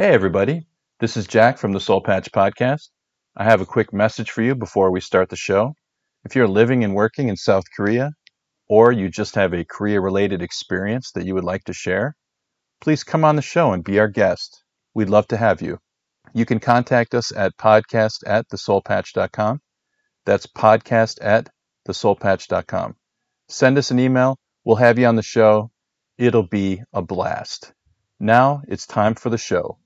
Hey, everybody. This is Jack from the Seoul Patch Podcast. I have a quick message for you before we start the show. If you're living and working in South Korea, or you just have a Korea related experience that you would like to share, please come on the show and be our guest. We'd love to have you. You can contact us at podcast at theseoulpatch.com. That's podcast at theseoulpatch.com. Send us an email. We'll have you on the show. It'll be a blast. Now it's time for the show.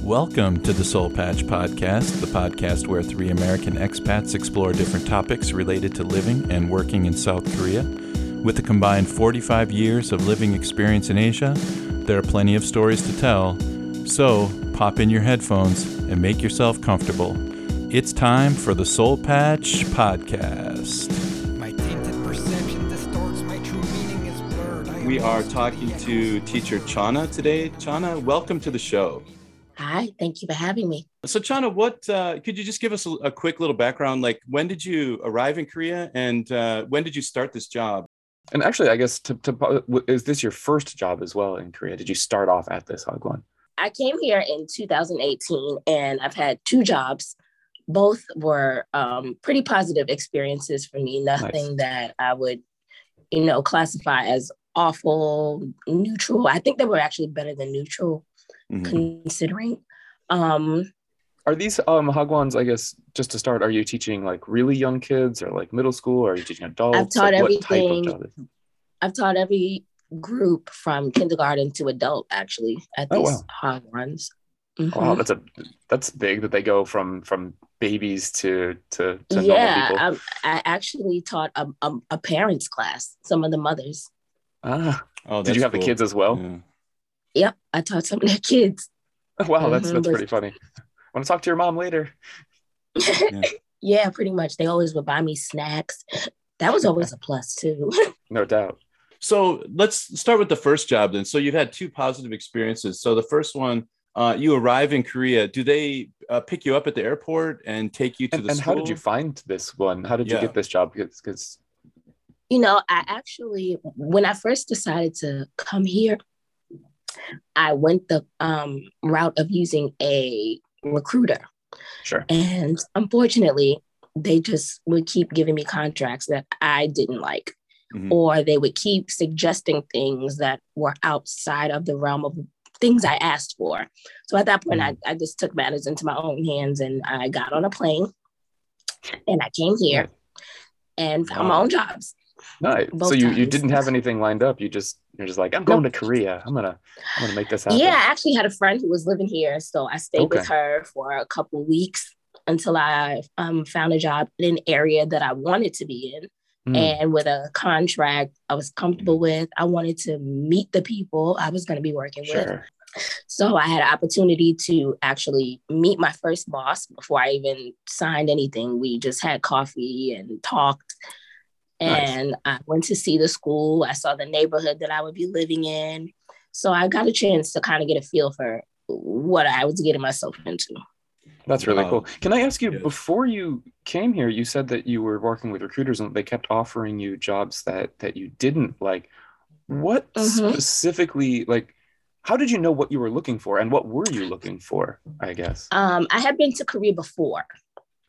Welcome to the Seoul Patch Podcast, the podcast where three American expats explore different topics related to living and working in South Korea. With a combined 45 years of living experience in Asia, there are plenty of stories to tell. So, pop in your headphones and make yourself comfortable. It's time for the Seoul Patch Podcast. My tainted perception distorts my true meaning is blurred. We are talking to teacher Chaunna today. Chaunna, welcome to the show. Hi, thank you for having me. So, Chaunna, what uh, could you just give us a, a quick little background? Like, when did you arrive in Korea, and uh, when did you start this job? And actually, I guess to, to is this your first job as well in Korea? Did you start off at this Hagwon? I came here in 2018 and I've had two jobs. Both were um, pretty positive experiences for me, nothing that I would, you know, classify as awful, neutral. I think they were actually better than neutral Mhm. considering. Um, Are these um Hagwons? I guess just to start, are you teaching like really young kids or like middle school? Or are you teaching adults? I've taught like, everything. of job is? I've taught every group from kindergarten to adult actually at Oh, these wow. hog runs. Wow, that's a that's big that they go from from babies to to, to yeah, people. I, I actually taught a, a, a parents class, some of the mothers. ah, Oh, did you have the kids as well? Yeah. Yep, I taught some of their kids. Wow, that's that's but- pretty funny. Want to talk to your mom later? yeah, pretty much. They always would buy me snacks. That was always a plus too. No doubt. So let's start with the first job then. So you've had two positive experiences. So the first one, uh, you arrive in Korea. Do they uh, pick you up at the airport and take you to And, the and school? how did you find this one? How did you get this job? Because you know, I actually, when I first decided to come here, I went the um, route of using a recruiter. sure. And unfortunately, they just would keep giving me contracts that I didn't like. Mhm. or they would keep suggesting things that were outside of the realm of things I asked for. So at that point, I, I just took matters into my own hands and I got on a plane and I came here and found my own jobs. Nice. both So you, you didn't have anything lined up. You just you're just like I'm going to Korea. I'm gonna I'm gonna make this happen. Yeah, I actually had a friend who was living here. So I stayed with her for a couple of weeks until I um, found a job in an area that I wanted to be in. Hmm. and with a contract I was comfortable with. I wanted to meet the people I was going to be working with. So I had an opportunity to actually meet my first boss before I even signed anything. We just had coffee and talked. Nice. And I went to see the school. I saw the neighborhood that I would be living in. So I got a chance to kind of get a feel for what I was getting myself into. That's really Wow. cool. Can I ask you Yes. before you came here, you said that you were working with recruiters and they kept offering you jobs that that you didn't like. What Mhm. specifically like how did you know what you were looking for and what were you looking for, I guess? Um, I had been to Korea before.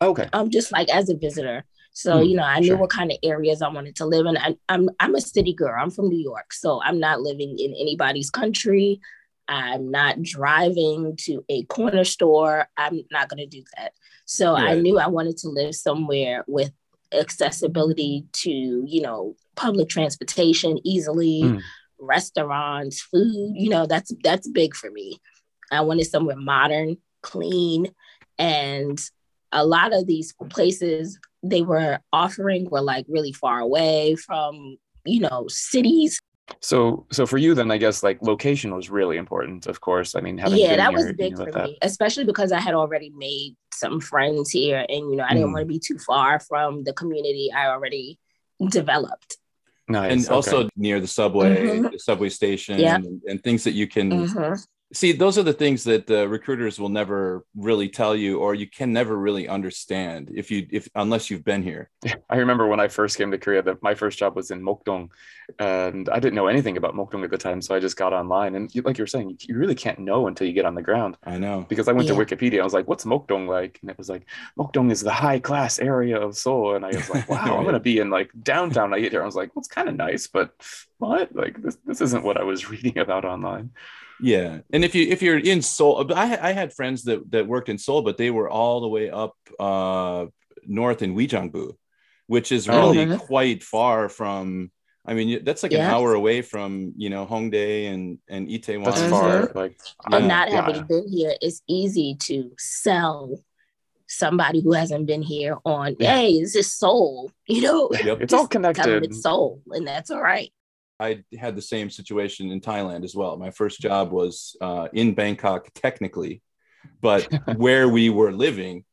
Okay. um, just like as a visitor. So, Hmm, you know, I knew sure. what kind of areas I wanted to live in. I, I'm I'm a city girl. I'm from New York, so I'm not living in anybody's country. I'm not driving to a corner store. I'm not going to do that. So I knew I wanted to live somewhere with accessibility to, you know, public transportation easily, Mm. restaurants, food. You know, that's that's big for me. I wanted somewhere modern, clean, and a lot of these places they were offering were like really far away from you know cities So so for you then I guess like location was really important, of course. I mean having yeah been that here, was you big for that. me especially because i had already made some friends here and you know i didn't Mhm. want to be too far from the community i already developed Nice. and okay. also near the subway, Mhm. the subway station, Yeah. and, and things that you can Mhm. See those are the things that uh, recruiters will never really tell you or you can never really understand if you if unless you've been here I remember when I first came to Korea that my first job was in Mokdong and I didn't know anything about Mokdong at the time. So I just got online and like you were saying, you really can't know until you get on the ground i know because I went Yeah. to Wikipedia. I was like, what's Mokdong like? And it was like, Mokdong is the high class area of Seoul. And I was like, wow, I'm going to be in like downtown. I get here. I was like, well, it's kind of nice, but what? Like this, this isn't what I was reading about online. Yeah and if you if you're in seoul i, I had friends that that worked in seoul but they were all the way up uh north in Uijeongbu, which is Oh. really Mhm. quite far from i mean that's like an hour away from you know hongdae and and itaewon That's far. Like, Yeah. and not yeah. having been here, it's easy to sell somebody who hasn't been here on, Yeah. hey, this is Seoul, you know, Yep. it's all Just tell them connected. it's Seoul, and that's all right. I had the same situation in Thailand as well. My first job was uh, in Bangkok, technically, but where we were living,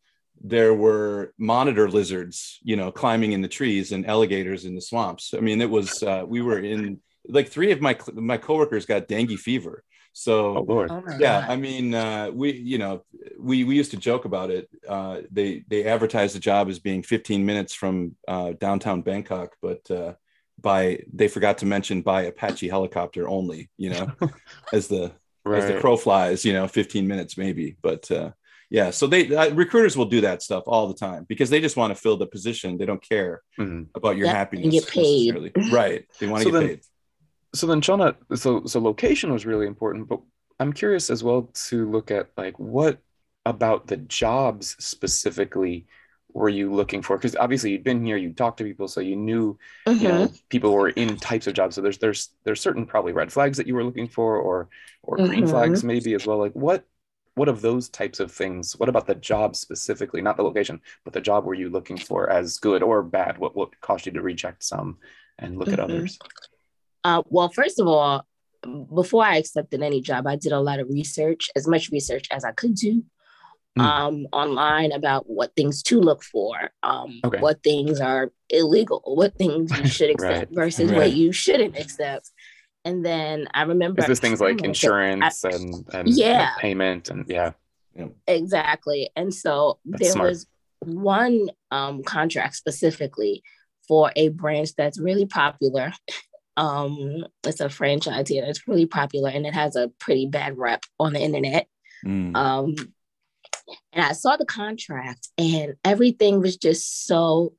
there were monitor lizards, you know, climbing in the trees and alligators in the swamps. I mean, it was uh, we were in like three of my my coworkers got dengue fever. So Oh Lord. Oh yeah i mean uh, we you know we we used to joke about it uh, they they advertised the job as being 15 minutes from uh, downtown bangkok but uh, by they forgot to mention by apache helicopter only you know as the as the crow flies you know 15 minutes maybe but uh, yeah so they uh, recruiters will do that stuff all the time because they just want to fill the position they don't care Mhm. about your Yeah, and happiness get paid. right they want to So get then- paid so then Chaunna, so so location was really important, but I'm curious as well to look at like what about the jobs specifically were you looking for? Because obviously you'd been here, you'd talked to people, so you knew you Mhm. know people were in types of jobs. So there's there's there's certain probably red flags that you were looking for, or or green Mhm. flags maybe as well. Like what what of those types of things? What about the job specifically, not the location, but the job were you looking for as good or bad? What what caused you to reject some and look at Mhm. others? Uh, well, first of all, before I accepted any job, I did a lot of research, as much research as I could do, Mm. um, online about what things to look for, um, Okay. what things are illegal, what things you should accept Right. versus Right. what you shouldn't accept. And then I remember Is this things like I- insurance and, and Yeah. payment and yeah. Exactly. And so That's there smart. was one um, contract specifically for a branch that's really popular. Um, it's a franchise here that's really popular and it has a pretty bad rep on the internet. Mm. Um, and I saw the contract and everything was just so,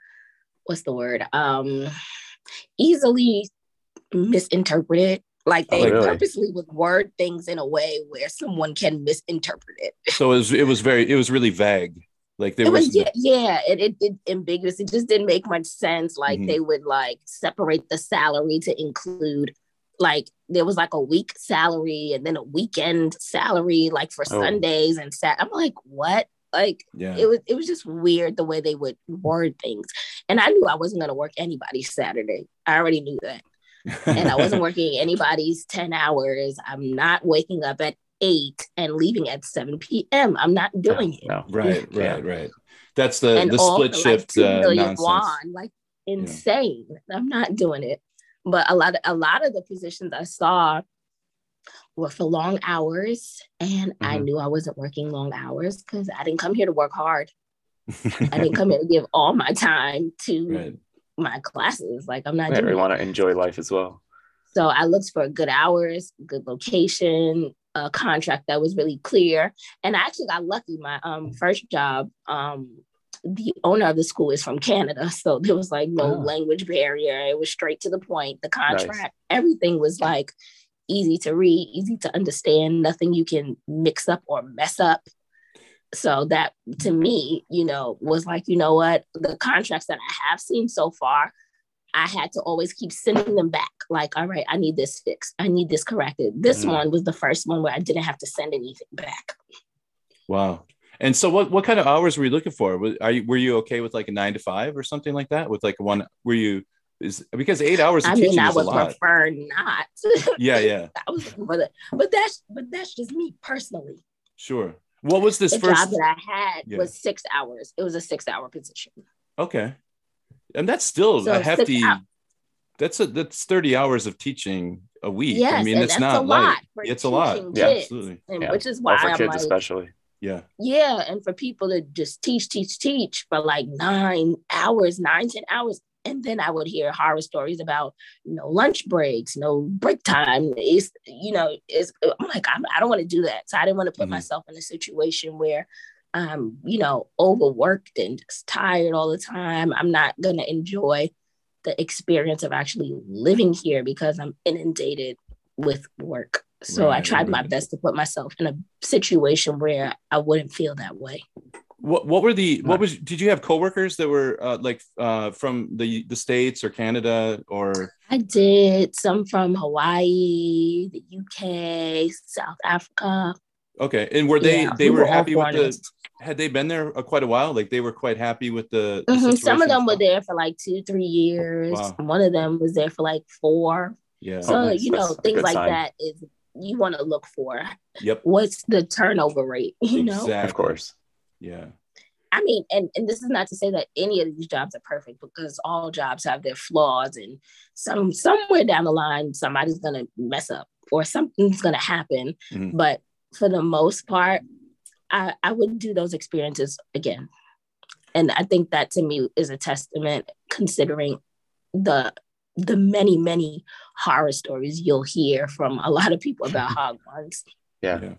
what's the word? Um, easily misinterpreted. Like they Oh, really? purposely would word things in a way where someone can misinterpret it. so it was it was very it was really vague like there it was, was yeah, yeah it, it did ambiguous it just didn't make much sense like Mhm. they would like separate the salary to include like there was like a week salary and then a weekend salary like for Oh. sundays and sat i'm like what? Like yeah. it was it was just weird the way they would word things. And i knew i wasn't going to work anybody's saturday. I already knew that. And i wasn't working anybody's 10 hours. I'm not waking up at 8 and leaving at 7 p.m i'm not doing it. No. right Yeah. right. Right that's the and the split shift like, uh, nonsense. won, like insane. I'm not doing it. But a lot of a lot of the positions I saw were for long hours, and I Mhm. knew I wasn't working long hours because I didn't come here to work hard. I didn't come here to give all my time to right my classes. Like I'm not we doing want to enjoy life as well. So I looked for good hours, good location, a contract that was really clear. And I actually got lucky. My um, first job, um, the owner of the school is from Canada. So there was like no Oh. language barrier. It was straight to the point. The contract, everything was like easy to read, easy to understand, nothing you can mix up or mess up. So that to me, you know, was like, you know what, the contracts that I have seen so far, I had to always keep sending them back. Like, all right, I need this fixed. I need this corrected. This Mm. one was the first one where I didn't have to send anything back. wow and so what what kind of hours were you looking for Was- are you were you okay with like a nine to five or something like that with like one were you is because eight hours of I teaching mean, I is a would lot prefer not. yeah yeah I was for the, but that's but that's just me personally. sure what was this the first job that I had Yeah. was six hours. It was a six hour position. okay and that's still So a hefty that's a that's 30 hours of teaching a week. Yes, I mean, it's that's not a lot light. for It's a lot. teaching Yeah, absolutely. and Yeah. which is Well, why for I'm kids like, especially. Yeah. yeah, and for people to just teach, teach, teach for like nine hours, nine, ten hours. And then I would hear horror stories about no lunch breaks, no break time. It's, you know, it's, I'm like, I'm, I don't want to do that. So I didn't want to put Mhm. myself in a situation where I'm, you know, overworked and just tired all the time. I'm not going to enjoy the experience of actually living here because I'm inundated with work. So I Right, tried my best to put myself in a situation where I wouldn't feel that way. What what were the what was did you have coworkers that were uh, like uh, from the the states or Canada or I did some from Hawaii, the UK, South Africa. okay and were they Yeah, they we were were happy with the had they been there uh, quite a while like they were quite happy with the, the Mhm, Some of them were there for like two, three years. Wow. One of them was there for like four. yeah So, Oh, you know, things like sign. that is you want to look for. yep What's the turnover rate? You know? Of course. yeah I mean, and, and this is not to say that any of these jobs are perfect because all jobs have their flaws and some somewhere down the line somebody's gonna mess up or something's gonna happen. Mhm. But for the most part, I, I would do those experiences again. And I think that to me is a testament considering the the many, many horror stories you'll hear from a lot of people about hogwarts. Yeah. Yeah.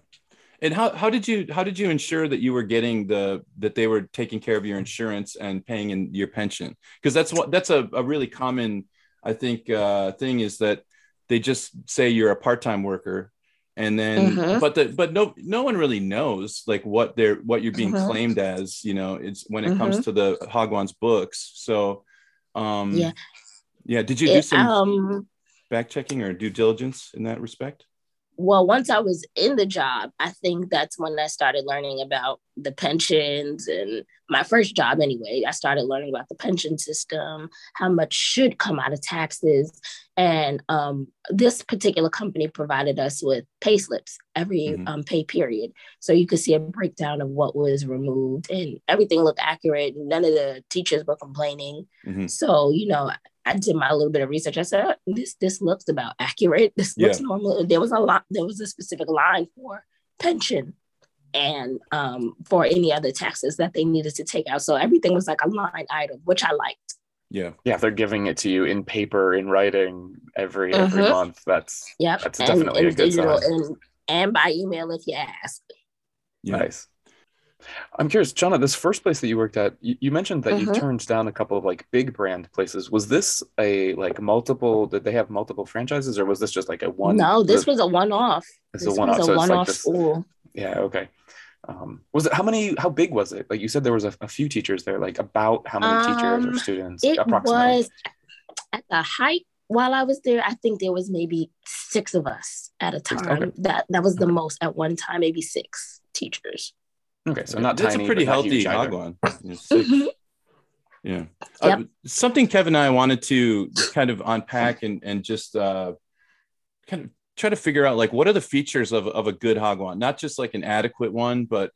And how, how did you how did you ensure that you were getting the that they were taking care of your insurance and paying in your pension? Because that's what that's a, a really common I think uh, thing is that they just say you're a part time worker, and then Mhm. but the but no no one really knows like what they're what you're being Mhm. claimed as. You know, it's when it comes to the Hagwon's books. So, um, Yeah. Yeah. Did you do It, some um, back checking or due diligence in that respect? well, once I was in the job, I think that's when I started learning about the pensions and my first job anyway. I started learning about the pension system, how much should come out of taxes. And um, this particular company provided us with pay slips every Mhm. um, pay period. So you could see a breakdown of what was removed and everything looked accurate. None of the teachers were complaining. Mhm. So, you know, I did my little bit of research. I said, "Oh, this this looks about accurate. This looks Yeah. normal. There was a lot, there was a specific line for pension and um, for any other taxes that they needed to take out. So everything was like a line item, which I liked. Yeah. Yeah, they're giving it to you in paper, in writing every every Mhm. month, that's Yep. That's and, definitely and a good digital sign. and and by email if you ask. Yeah. nice. I'm curious, Chaunna, this first place that you worked at, you, you mentioned that you Mhm. turned down a couple of like big brand places. Was this a like multiple, did they have multiple franchises or was this just like a one? no, this the- was a one off. It's This a one-off, was a it's one-off this- school. Yeah, okay. Um, was it how many, how big was it? Like you said, there was a, a few teachers there, like about how many teachers or Um, students It was at the height while I was there, I think there was maybe six of us at a time. okay. That that was the Okay. most at one time, maybe six teachers. Okay, so not That's tiny, a pretty healthy huge either. Hagwon. Yeah, six. Yeah. Yep. Uh, something Kevin and I wanted to kind of unpack and, and just uh, kind of try to figure out like what are the features of, of a good Hagwon, not just like an adequate one, but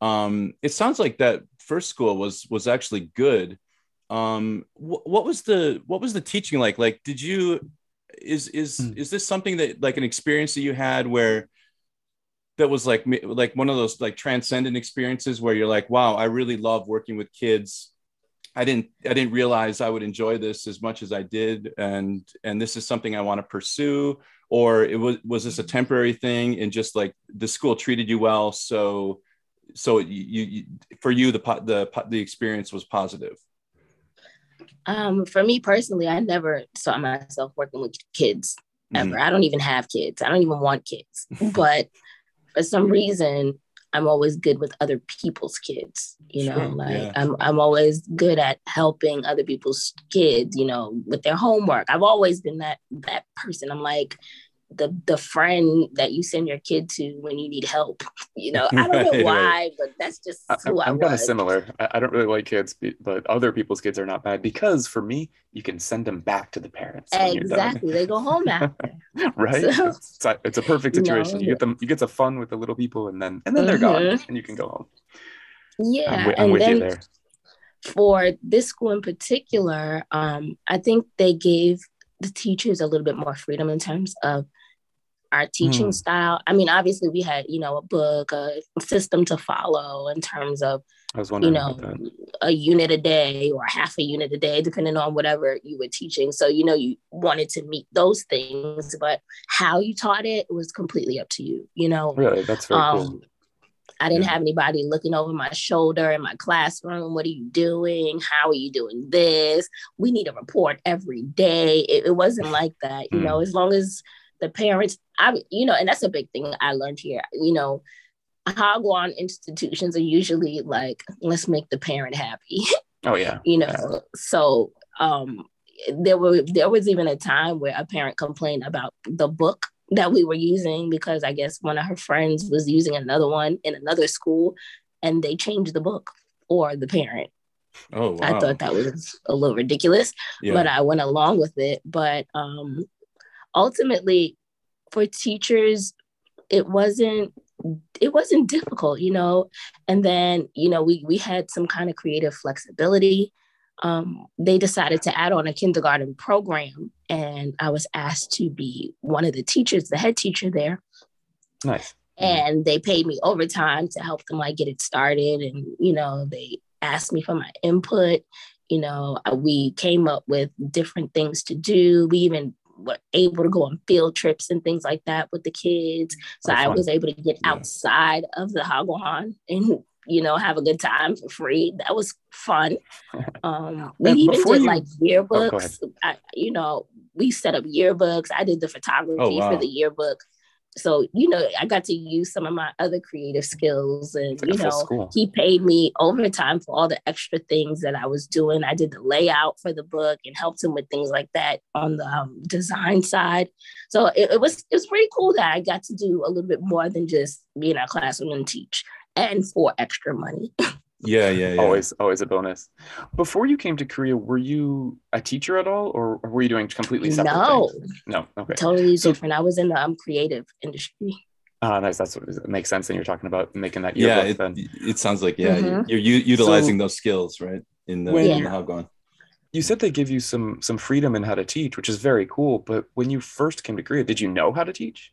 um, it sounds like that first school was was actually good. Um, wh- what was the what was the teaching like? Like, did you is is Hmm. is this something that like an experience that you had where that was like me- like one of those like transcendent experiences where you're like wow i really love working with kids i didn't i didn't realize i would enjoy this as much as i did and and this is something i want to pursue or it was was this a temporary thing and just like the school treated you well so so you, you for you the the the experience was positive Um, for me personally, I never saw myself working with kids ever. Mhm. I don't even have kids. I don't even want kids. but for some reason, I'm always good with other people's kids. You know, Sure, like yeah. I'm I'm always good at helping other people's kids. You know, with their homework. I've always been that that person. I'm like the the friend that you send your kid to when you need help. You know, I don't Right, know right. why, but that's just I, who I, am kind of similar. I, I don't really like kids, but other people's kids are not bad because for me, you can send them back to the parents. when you're done. Exactly. They go home after. right? So- it's, it's a, it's a perfect No. situation. You get them, you get the fun with the little people, and then and then they're gone, Mhm. and you can go home. Yeah. I'm, wi- I'm and with then you there. for this school in particular, um, I think they gave the teachers a little bit more freedom in terms of our teaching Hmm. style. I mean, obviously we had, you know, a book, a system to follow in terms of, you know, a unit a day or half a unit a day, depending on whatever you were teaching. So, you know, you wanted to meet those things, but how you taught it was completely up to you, you know. Really, that's very cool. Um, I didn't Yeah. have anybody looking over my shoulder in my classroom. What are you doing? How are you doing this? We need a report every day. It, it wasn't like that, you know, as long as the parents, I, you know, and that's a big thing I learned here, you know, Hagwon institutions are usually like, let's make the parent happy, Oh yeah. you know. So um there were there was even a time where a parent complained about the book that we were using because I guess one of her friends was using another one in another school and they changed the book or the parent. Oh, wow. I thought that was a little ridiculous, yeah. but I went along with it. But um ultimately for teachers, it wasn't it wasn't difficult, you know. And then, you know, we we had some kind of creative flexibility. Um, they decided to add on a kindergarten program, and I was asked to be one of the teachers, the head teacher there. Nice. And they paid me overtime to help them like get it started, and you know, they asked me for my input. You know, we came up with different things to do. We even were able to go on field trips and things like that with the kids. So Oh, I fun. was able to get Yeah. outside of the Hagwon and you know have a good time for free. That was fun. Um, we even did you- like Oh, yearbooks. I, you know, we set up yearbooks. I did the photography Oh, wow. for the yearbook. So you know, I got to use some of my other creative skills, and It's like a you know, school. he paid me overtime for all the extra things that I was doing. I did the layout for the book and helped him with things like that on the um, design side. So it, it was it was pretty cool that I got to do a little bit more than just be in a classroom and teach, and for extra money. yeah, yeah, yeah. Always, always a bonus. Before you came to Korea, were you a teacher at all, or, or were you doing completely separate no, things? No. Okay. totally So- different. I was in the um, creative industry. Ah, nice. That's what it makes sense. And you're talking about making that Yeah, it, then. it sounds like, yeah, Mhm. you're u- utilizing those skills, right? In the, When- in the Hagwon. You said they give you some some freedom in how to teach, which is very cool. But when you first came to Korea, did you know how to teach?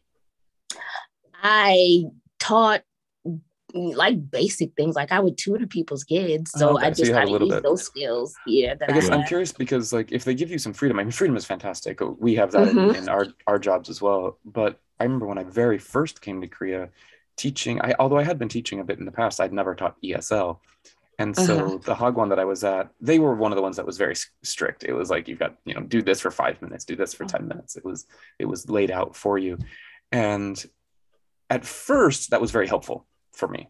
I taught like basic things, like I would tutor people's kids. So Oh, okay. I So just had kind of use bit. those skills. Yeah, that I I, guess I'm curious because like if they give you some freedom, I mean freedom is fantastic. We have that in, Mhm. in our our jobs as well. But I remember when I very first came to Korea, teaching. I although I had been teaching a bit in the past, I'd never taught ESL. And so the Hagwon that I was at, they were one of the ones that was very strict. It was like you've got you know do this for five minutes, do this for ten minutes. It was it was laid out for you, and at first that was very helpful for me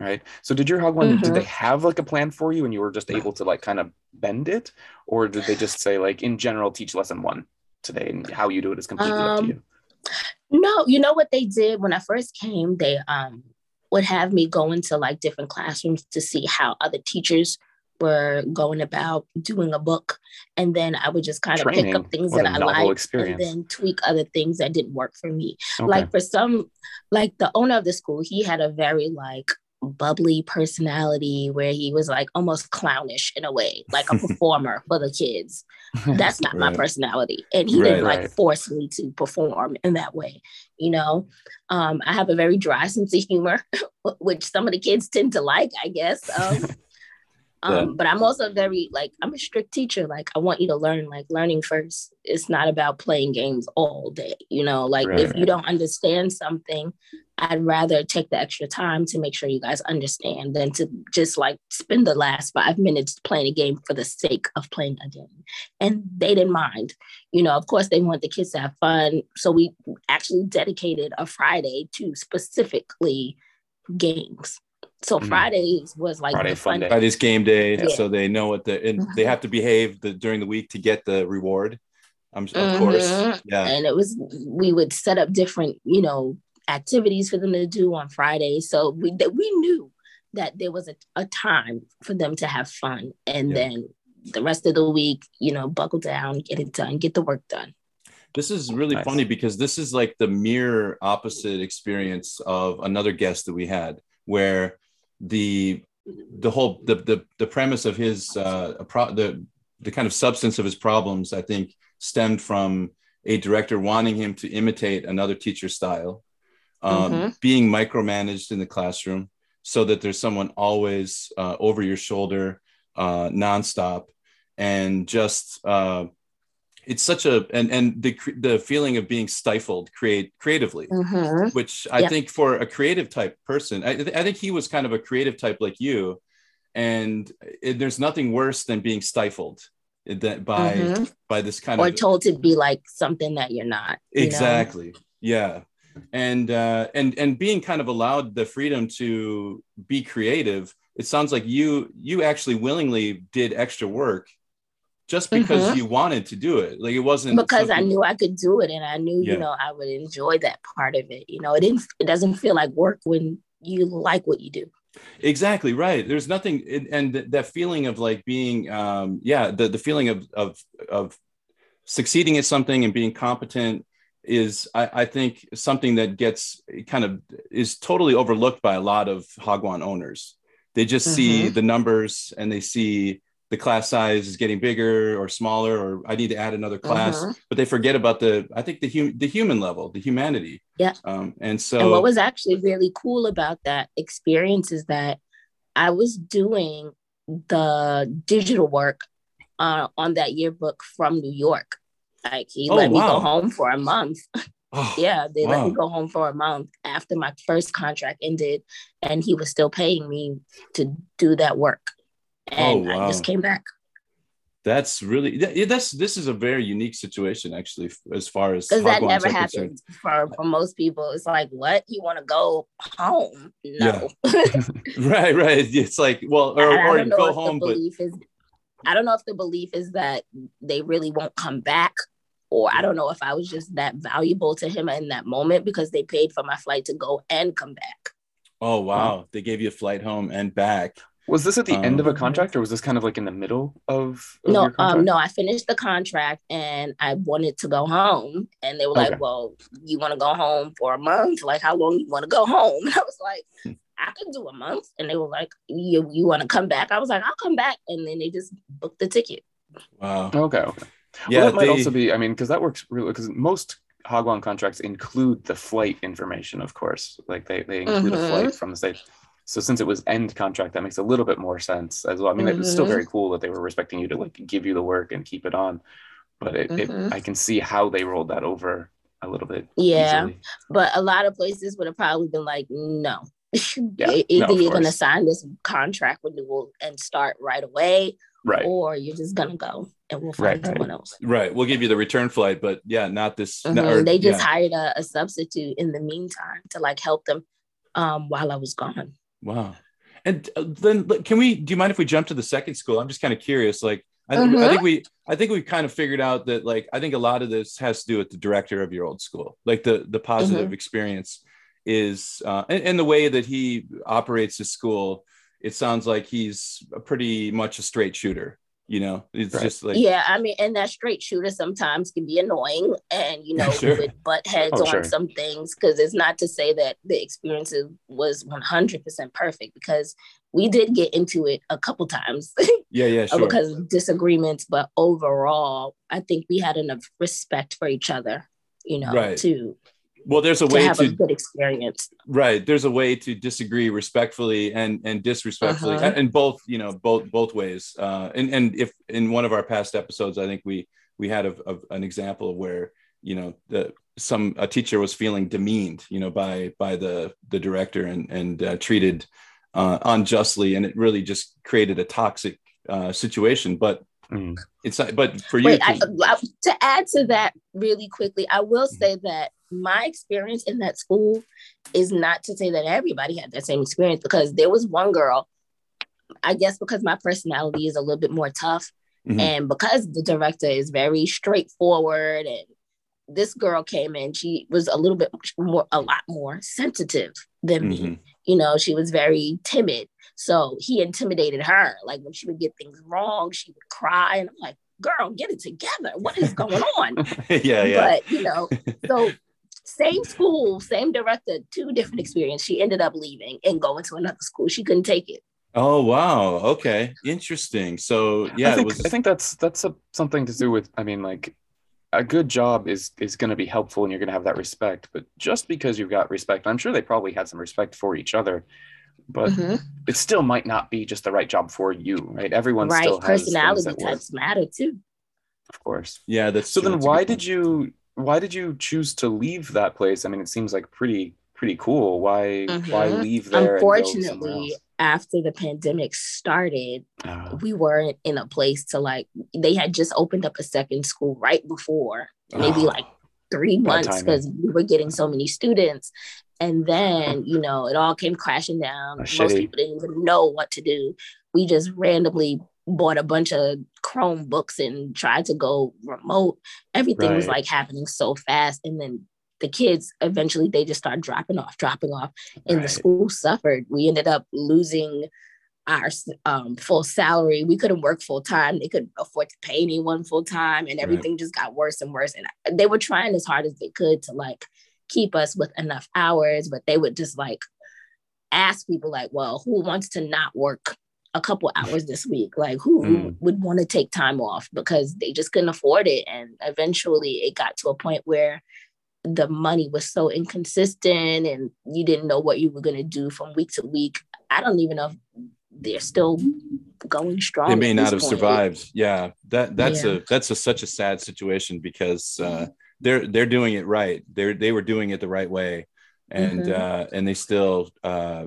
right so did your Hagwon did Mhm. they have like a plan for you and you were just able to like kind of bend it or did they just say like in general teach lesson one today and how you do it is completely up to Um, you No, you know what they did when I first came? They um would have me go into like different classrooms to see how other teachers were going about doing a book. And then I would just kind of pick up things What that i liked experience. and then tweak other things that didn't work for me. okay. Like for some, like the owner of the school, he had a very like bubbly personality where he was like almost clownish in a way, like a performer for the kids that's not my personality and he Right, didn't like right. force me to perform in that way you know um i have a very dry sense of humor which some of the kids tend to like i guess um, Yeah. um but i'm also very like i'm a strict teacher like i want you to learn like learning first it's not about playing games all day you know like Right, if you don't understand something i'd rather take the extra time to make sure you guys understand than to just like spend the last five minutes playing a game for the sake of playing a game and they didn't mind. You know, of course, they want the kids to have fun. So we actually dedicated a Friday to specifically games. So Mhm. Fridays was like Friday the fun fun day. Friday's game day, Yeah. so they know what the and they Mhm. have to behave the, during the week to get the reward. Um, of course, Mhm. yeah, and it was we would set up different you know activities for them to do on Fridays. So we that we knew that there was a, a time for them to have fun, and Yeah. then the rest of the week, you know, buckle down, get it done, get the work done. This is really Nice. funny because this is like the mirror opposite experience of another guest that we had, where the the whole the the, the premise of his uh pro, the the kind of substance of his problems, I think, stemmed from a director wanting him to imitate another teacher's style, um, Mhm. being micromanaged in the classroom so that there's someone always uh, over your shoulder, uh, nonstop, and just uh, it's such a and and the the feeling of being stifled create creatively Mhm. which I think for a creative type person, I, I think he was kind of a creative type like you, and it, there's nothing worse than being stifled that by Mhm. by this kind or of or told to be like something that you're not. you know? exactly yeah and uh and and being kind of allowed the freedom to be creative it sounds like you you actually willingly did extra work just because Mhm. you wanted to do it like it wasn't because I knew I could do it and I knew, Yeah. you know, I would enjoy that part of it. You know, it didn't it doesn't feel like work when you like what you do. exactly right there's nothing and- and th- that feeling of like being um yeah the, the feeling of of of succeeding at something and being competent is I, I think something that gets kind of is totally overlooked by a lot of hagwon owners they just see the numbers and they see the class size is getting bigger or smaller or i need to add another class Mhm. but they forget about the i think the hum- the human level the humanity Yeah. um and so and what was actually really cool about that experience is that I was doing the digital work uh, on that yearbook from New York. Like he Oh, let me go home for a month. oh, Yeah, they let me go home for a month after my first contract ended, and he was still paying me to do that work. Oh, and Oh, wow. just came back That's really that- that's this is a very unique situation actually as far as because that never happens for, for most people. It's like, what you want to go home? No, Right, right. It's like well, or, or go home, but is. I don't know if the belief is that they really won't come back, or I don't know if I was just that valuable to him in that moment because they paid for my flight to go and come back. oh wow, they gave you a flight home and back. Was this at the end of a Um, contract, or was this kind of like in the middle of, of no, your contract? um, no, I finished the contract and I wanted to go home, and they were Okay. like, "Well, you want to go home for a month? Like, how long you want to go home?" And I was like, "I could do a month," and they were like, "You you want to come back?" I was like, "I'll come back," and then they just booked the ticket. Wow. Okay, okay. Yeah, well, that might also be. I mean, because that works really. Because most Hagwon contracts include the flight information, of course. Like they they include a Mhm. flight from the state. So since it was end contract, that makes a little bit more sense as well. I mean, it's still Mhm. very cool that they were respecting you to like give you the work and keep it on. But it, it Mhm. I can see how they rolled that over a little bit. Yeah. easily. But a lot of places would have probably been like, "No." Yeah, E- no, you're going to sign this contract renewal and start right away, Right. or you're just going to go and we'll find right. someone else. right. We'll give you the return flight, but yeah, not this. Mhm. not- or- they just yeah. hired a, a substitute in the meantime to like help them um, while I was gone. Wow. And uh, then can we? Do you mind if we jump to the second school? I'm just kind of curious. Like, I, think I think we, I think we've kind of figured out that like I think a lot of this has to do with the director of your old school, like the the positive experience is, uh, and, and the way that he operates his school. It sounds like he's a pretty much a straight shooter. You know, it's Right. just like yeah, I mean, and that straight shooter sometimes can be annoying, and you know, Sure. we would butt heads Oh, on sure. some things because it's not to say that the experience was one hundred percent perfect because we did get into it a couple times yeah, yeah, uh, sure. because of disagreements, but overall, I think we had enough respect for each other, you know, Right. to well, there's a way to way have a good experience. right there's a way to disagree respectfully and and disrespectfully Uh-huh. and both you know both both ways uh and and if in one of our past episodes i think we we had of, of an example of where you know the some a teacher was feeling demeaned you know by by the the director and and uh, treated uh unjustly and it really just created a toxic uh situation but Mm. it's not but for you Wait, to, I, I- to add to that really quickly, I will Mm-hmm. say that my experience in that school is not to say that everybody had that same experience because there was one girl, I guess because my personality is a little bit more tough Mhm. and because the director is very straightforward and this girl came in, she was a little bit more, a lot more sensitive than me. Mhm. You know, she was very timid. So he intimidated her. Like when she would get things wrong, she would cry. And I'm like, girl, get it together. What is going on? yeah yeah But, you know, so same school, same director, two different experience. She ended up leaving and going to another school. She couldn't take it. oh wow okay interesting so yeah I think it was I think that's that's a, something to do with. I mean, like a good job is is going to be helpful and you're going to have that respect but just because you've got respect i'm sure they probably had some respect for each other but Mhm. it still might not be just the right job for you right everyone right still has things personality that work, types matter too of course Yeah, that's so true. then That's why did you why did you choose to leave that place? I mean it seems like pretty pretty cool. Why why Mhm. leave there unfortunately after the pandemic started Ah, we weren't in a place to like they had just opened up a second school right before maybe Oh. like three months because we were getting so many students. And then you know it all came crashing down. Most shitty. people didn't even know what to do. We just randomly bought a bunch of chromebooks and tried to go remote everything was like happening so fast. And then the kids eventually they just started dropping off dropping off. And the school suffered. We ended up losing our um, full salary. We couldn't work full time. They couldn't afford to pay anyone full time, and everything just got worse and worse. And they were trying as hard as they could to like keep us with enough hours, but they would just like ask people like, "Well, who wants to not work a couple hours this week? Like, who Mm. would want to take time off because they just couldn't afford it?" And eventually, it got to a point where the money was so inconsistent and you didn't know what you were going to do from week to week. I don't even know if they're still going strong. they may not have point. survived. Yeah, that that's Yeah. a that's a, such a sad situation because uh, they're they're doing it right. They're they were doing it the right way, and Mhm. uh, and they still uh,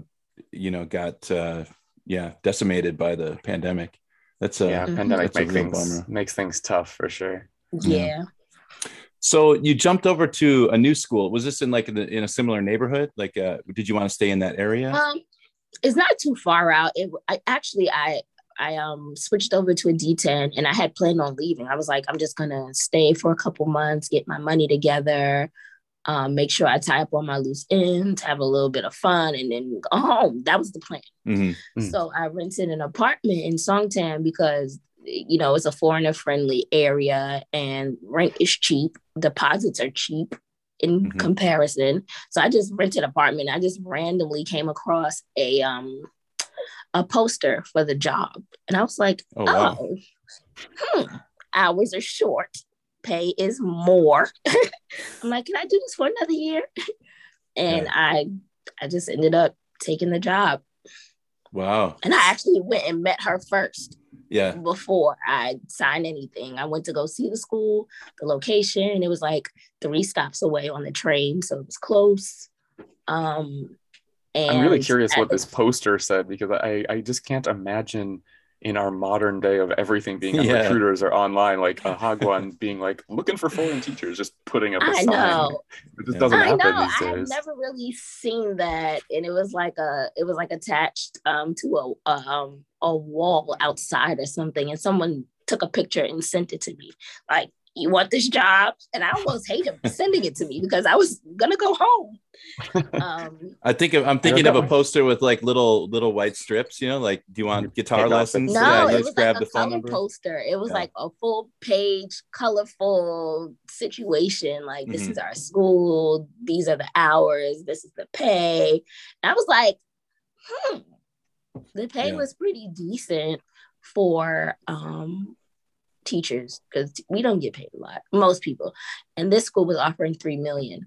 you know got uh, yeah decimated by the pandemic. That's a yeah Mhm. pandemic That's a real things bummer. makes things tough for sure Yeah. So you jumped over to a new school. Was this in like in, the, in a similar neighborhood? Like, uh, did you want to stay in that area? Um, it's not too far out. It I actually I I um switched over to a D10 and I had planned on leaving. I was like, I'm just gonna stay for a couple months, get my money together, um, make sure I tie up all my loose ends, have a little bit of fun, and then go home. That was the plan. Mhm. Mm. So I rented an apartment in Songtan because you know it's a foreigner friendly area and rent is cheap, deposits are cheap in Mhm. comparison. So I just rented an apartment. I just randomly came across a um a poster for the job. And I was like, Oh, oh, wow. hmm, hours are short, pay is more. I'm like, can I do this for another year? And Yeah. I I just ended up taking the job. Wow. And I actually went and met her first Yeah. before I signed anything. I went to go see the school, the location. It was like three stops away on the train, so it was close. Um, and I'm really curious what this poster said because I, I just can't imagine in our modern day of everything being on Yeah. recruiters or online, like a Hagwon being like looking for foreign teachers, just putting up a I sign. know. It just doesn't I happen know. these I had days. never really seen that, and it was like a, it was like attached um to a, a um a wall outside or something, and someone took a picture and sent it to me. Like, you want this job? And I almost hated sending it to me because I was gonna go home. Um, I think of, I'm thinking of a poster with like little little white strips. You know, like, do you want guitar lessons? no, yeah, it was grab like a color number. poster. It was Yeah. like a full page, colorful situation. Like this Mhm. is our school. These are the hours. This is the pay. And I was like, hmm, the pay Yeah. was pretty decent for um teachers because we don't get paid a lot. Most people, and this school was offering three million.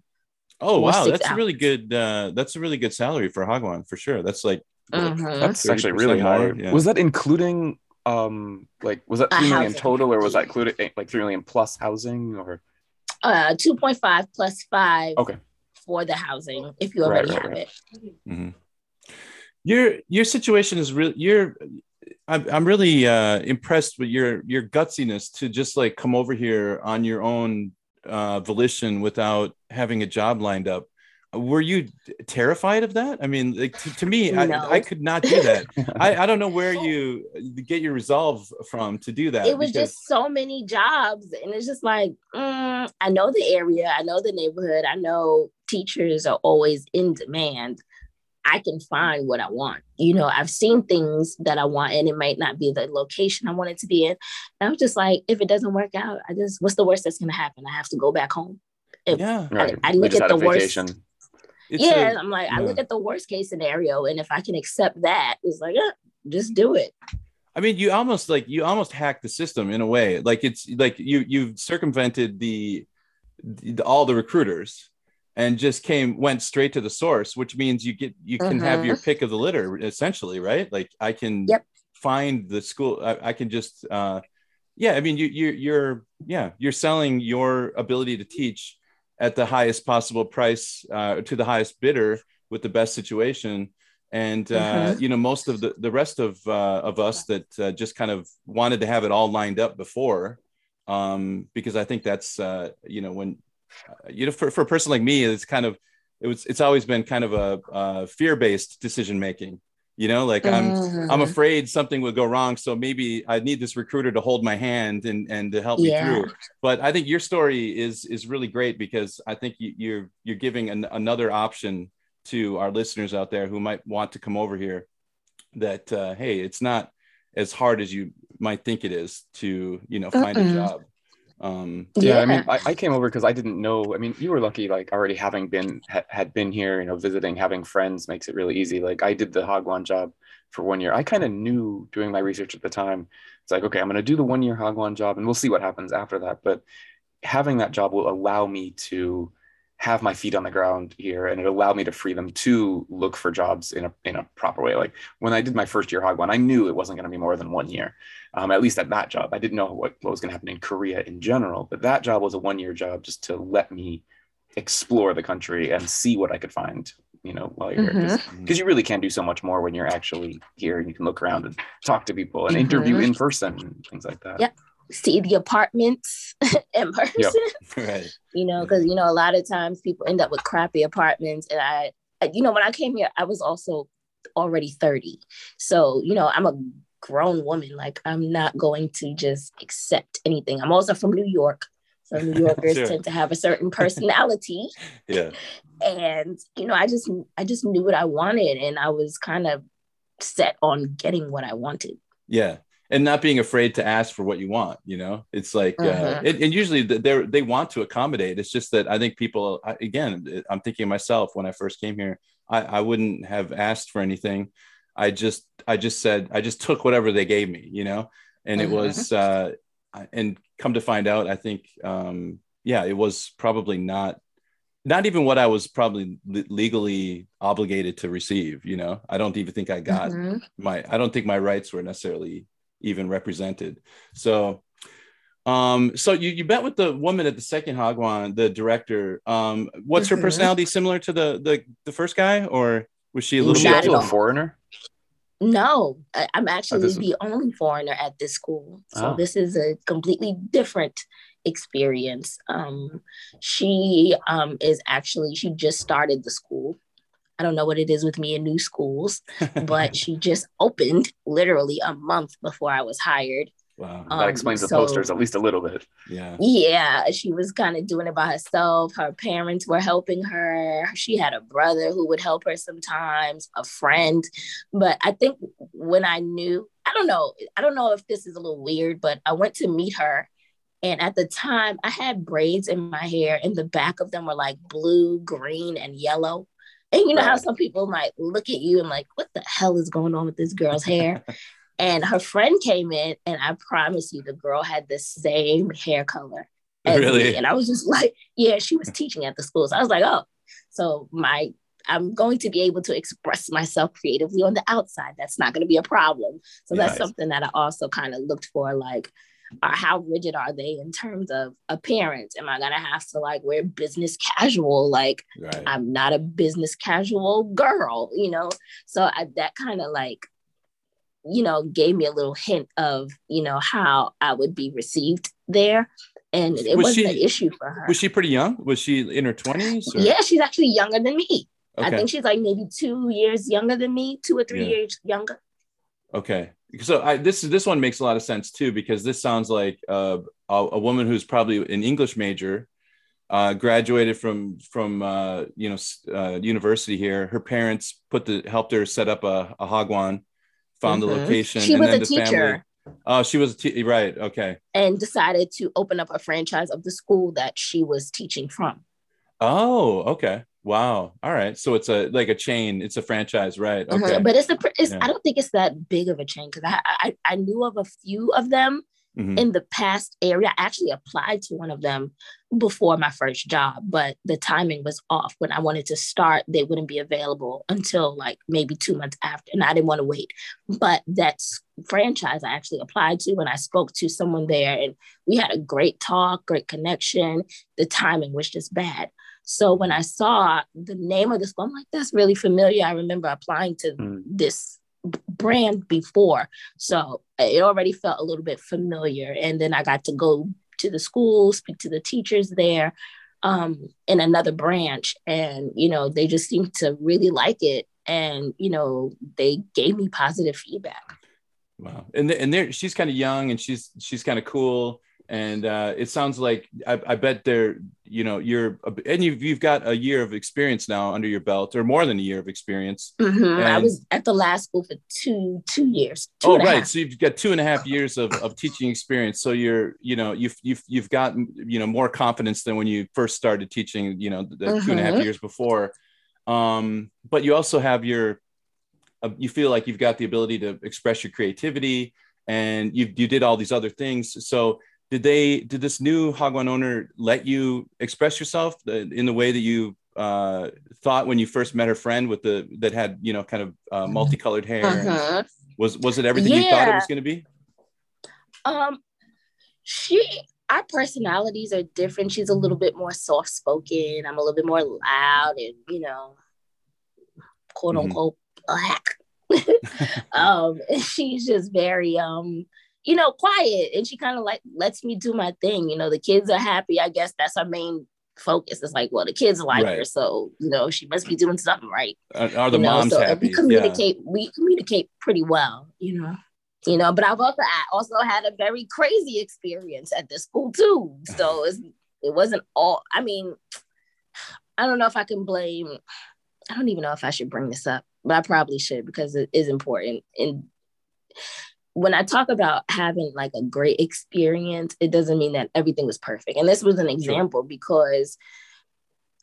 Oh wow, six that's a really good. Uh, that's a really good salary for Hagwon for sure. That's like what, Mhm. That's actually really high. Yeah. Was that including um like was that Uh, three million housing. total or was that included eh, like three million plus housing or Uh, two point five plus five. Okay. For the housing, if you already right, have right. it. Mhm. Your your situation is really you're. I'm I'm really uh, impressed with your your gutsiness to just like come over here on your own uh, volition without having a job lined up. Were you terrified of that? I mean, like to, to me, No. I, I could not do that. I, I don't know where you get your resolve from to do that. it was because- just so many jobs and it's just like mm, i know the area i know the neighborhood i know teachers are always in demand i can find what i want you know i've seen things that i want and it might not be the location i want it to be in and i was just like if it doesn't work out i just what's the worst that's going to happen i have to go back home If- yeah. right. I look at the worst. It's yeah. A, I'm like i look at the worst case scenario and if i can accept that it's like eh, just do it I mean, you almost like you almost hacked the system in a way. Like it's like you you've circumvented the, the all the recruiters and just came went straight to the source, which means you get you can have your pick of the litter essentially, right? Like I can Yep. find the school. I, I can just uh, yeah. I mean, you you you're yeah you're selling your ability to teach at the highest possible price uh, to the highest bidder with the best situation and uh, you know most of the the rest of uh, of us that uh, just kind of wanted to have it all lined up before um, because I think that's uh, you know when you know for, for a person like me it's kind of it was it's always been kind of a, uh fear based decision making you know like I'm I'm Mhm. afraid something would go wrong so maybe I need this recruiter to hold my hand and and to help me through. But I think your story is is really great because I think you, you're you're giving an, another option to our listeners out there who might want to come over here that uh, hey it's not as hard as you might think it is to you know find a job um yeah, i mean I, I came over because i didn't know i mean you were lucky like already having been ha- had been here you know visiting having friends makes it really easy. Like i did the hagwon job for one year. I kind of knew doing my research at the time. It's like okay i'm going to do the one year hagwon job and we'll see what happens after that. But having that job will allow me to have my feet on the ground here and it allowed me to free them to look for jobs in a, in a proper way like when i did my first year hagwon i knew it wasn't going to be more than one year um, at least at that job. I didn't know what, what was going to happen in Korea in general, but that job was a one year job just to let me explore the country and see what I could find, you know, while you're here. Because you really can do so much more when you're actually here and you can look around and talk to people and interview Mhm. in person and things like that. Yeah. See the apartments in person. right you know, mm-hmm. because you know a lot of times people end up with crappy apartments, and I, I- you know, when I came here, I was also already thirty, so you know, I'm a grown woman. Like I'm not going to just accept anything. I'm also from New York, so New Yorkers Sure. tend to have a certain personality, yeah and you know, I just I just knew what I wanted, and I was kind of set on getting what I wanted. yeah and not being afraid to ask for what you want you know it's like uh, Mhm. and, usually they they want to accommodate it's just that i think people I, again i'm thinking of myself when i first came here i i wouldn't have asked for anything i just i just said i just took whatever they gave me you know and it Mhm. was uh and come to find out i think um yeah it was probably not not even what i was probably le- legally obligated to receive you know i don't even think i got Mhm. my i don't think my rights were necessarily even represented so um so you, you met with the woman at the second hagwon the director um what's her Mhm. personality similar to the the the first guy or was she a little she Not bit a foreigner? No, I, I'm actually this is- the only foreigner at this school. So Ah. this is a completely different experience. Um, she um, is actually, she just started the school. I don't know what it is with me in new schools, but she just opened literally a month before I was hired. wow Um, that explains the so- posters at least a little bit. yeah Yeah, she was kind of doing it by herself. Her parents were helping her. She had a brother who would help her sometimes, a friend. But I think when I knew, I don't know, I don't know if this is a little weird, but I went to meet her. And at the time, I had braids in my hair, and the back of them were like blue, green, and yellow. And you know how some people might look at you and like, what the hell is going on with this girl's hair? and her friend came in, and I promise you, the girl had the same hair color as me. Really? And I was just like, yeah, she was teaching at the school. So I was like, oh, so my I'm going to be able to express myself creatively on the outside. That's not going to be a problem. So that's Nice. something that I also kind of looked for, like, uh, how rigid are they in terms of appearance? Am I gonna have to like wear business casual? Like, right I'm not a business casual girl, you know? So I, that kind of like, you know, gave me a little hint of, you know, how I would be received there. And it Was wasn't she- an issue for her. was she pretty young was she in her 20s yeah, she's actually younger than me. I think she's like maybe two years younger than me, two or three Yeah. years younger. Okay. So I, this this one makes a lot of sense too because this sounds like uh, a, a woman who's probably an English major, uh, graduated from from uh, you know uh, university here. Her parents put the helped her set up a, a hagwon, found the Mhm. location. She and was then a the teacher. Family, oh, she was a te- right. Okay. and decided to open up a franchise of the school that she was teaching from. Oh, okay. Wow. All right. So it's a like a chain. It's a franchise, right? Mhm. Okay. But it's a, it's, Yeah. I don't think it's that big of a chain because I, I I knew of a few of them Mhm. in the past area. I actually applied to one of them before my first job, but the timing was off. When I wanted to start, they wouldn't be available until like maybe two months after, and I didn't want to wait. But that's franchise I actually applied to, and I spoke to someone there, and we had a great talk, great connection. The timing was just bad. So when I saw the name of the school, I'm like, that's really familiar. I remember applying to Mm. this brand before. So it already felt a little bit familiar. And then I got to go to the school, speak to the teachers there um, in another branch. And, you know, they just seemed to really like it. And, you know, they gave me positive feedback. Wow. And and there she's kind of young and she's she's kind of cool. And uh, it sounds like I, I bet they're you know you're and you've you've got a year of experience now under your belt or more than a year of experience. Mhm. I was at the last school for two two years. two oh right, so you've got two and a half years of, of teaching experience. So you're you know you've you've you've got you know more confidence than when you first started teaching. You know the, the two and a half Mhm. years before. Um, but you also have your uh, you feel like you've got the ability to express your creativity and you you did all these other things. So did they did this new Hagwon owner let you express yourself in the way that you uh, thought when you first met her friend with the that had you know kind of uh, multicolored hair? and- Mhm. Was was it everything you thought it was going to be? Um, she, our personalities are different. She's a little bit more soft spoken. I'm a little bit more loud and, you know, quote Mhm. unquote black. um, and she's just very, um, you know, quiet and she kind of like lets me do my thing. You know, the kids are happy. I guess that's our main focus. It's like, well, the kids like her, so you know, she must be doing something right Are, are the you know, moms so happy? we communicate we communicate pretty well you know you know but i've also I also had a very crazy experience at this school too so it's, it wasn't all i mean i don't know if i can blame i don't even know if i should bring this up but i probably should because it is important and when i talk about having like a great experience it doesn't mean that everything was perfect and this was an example because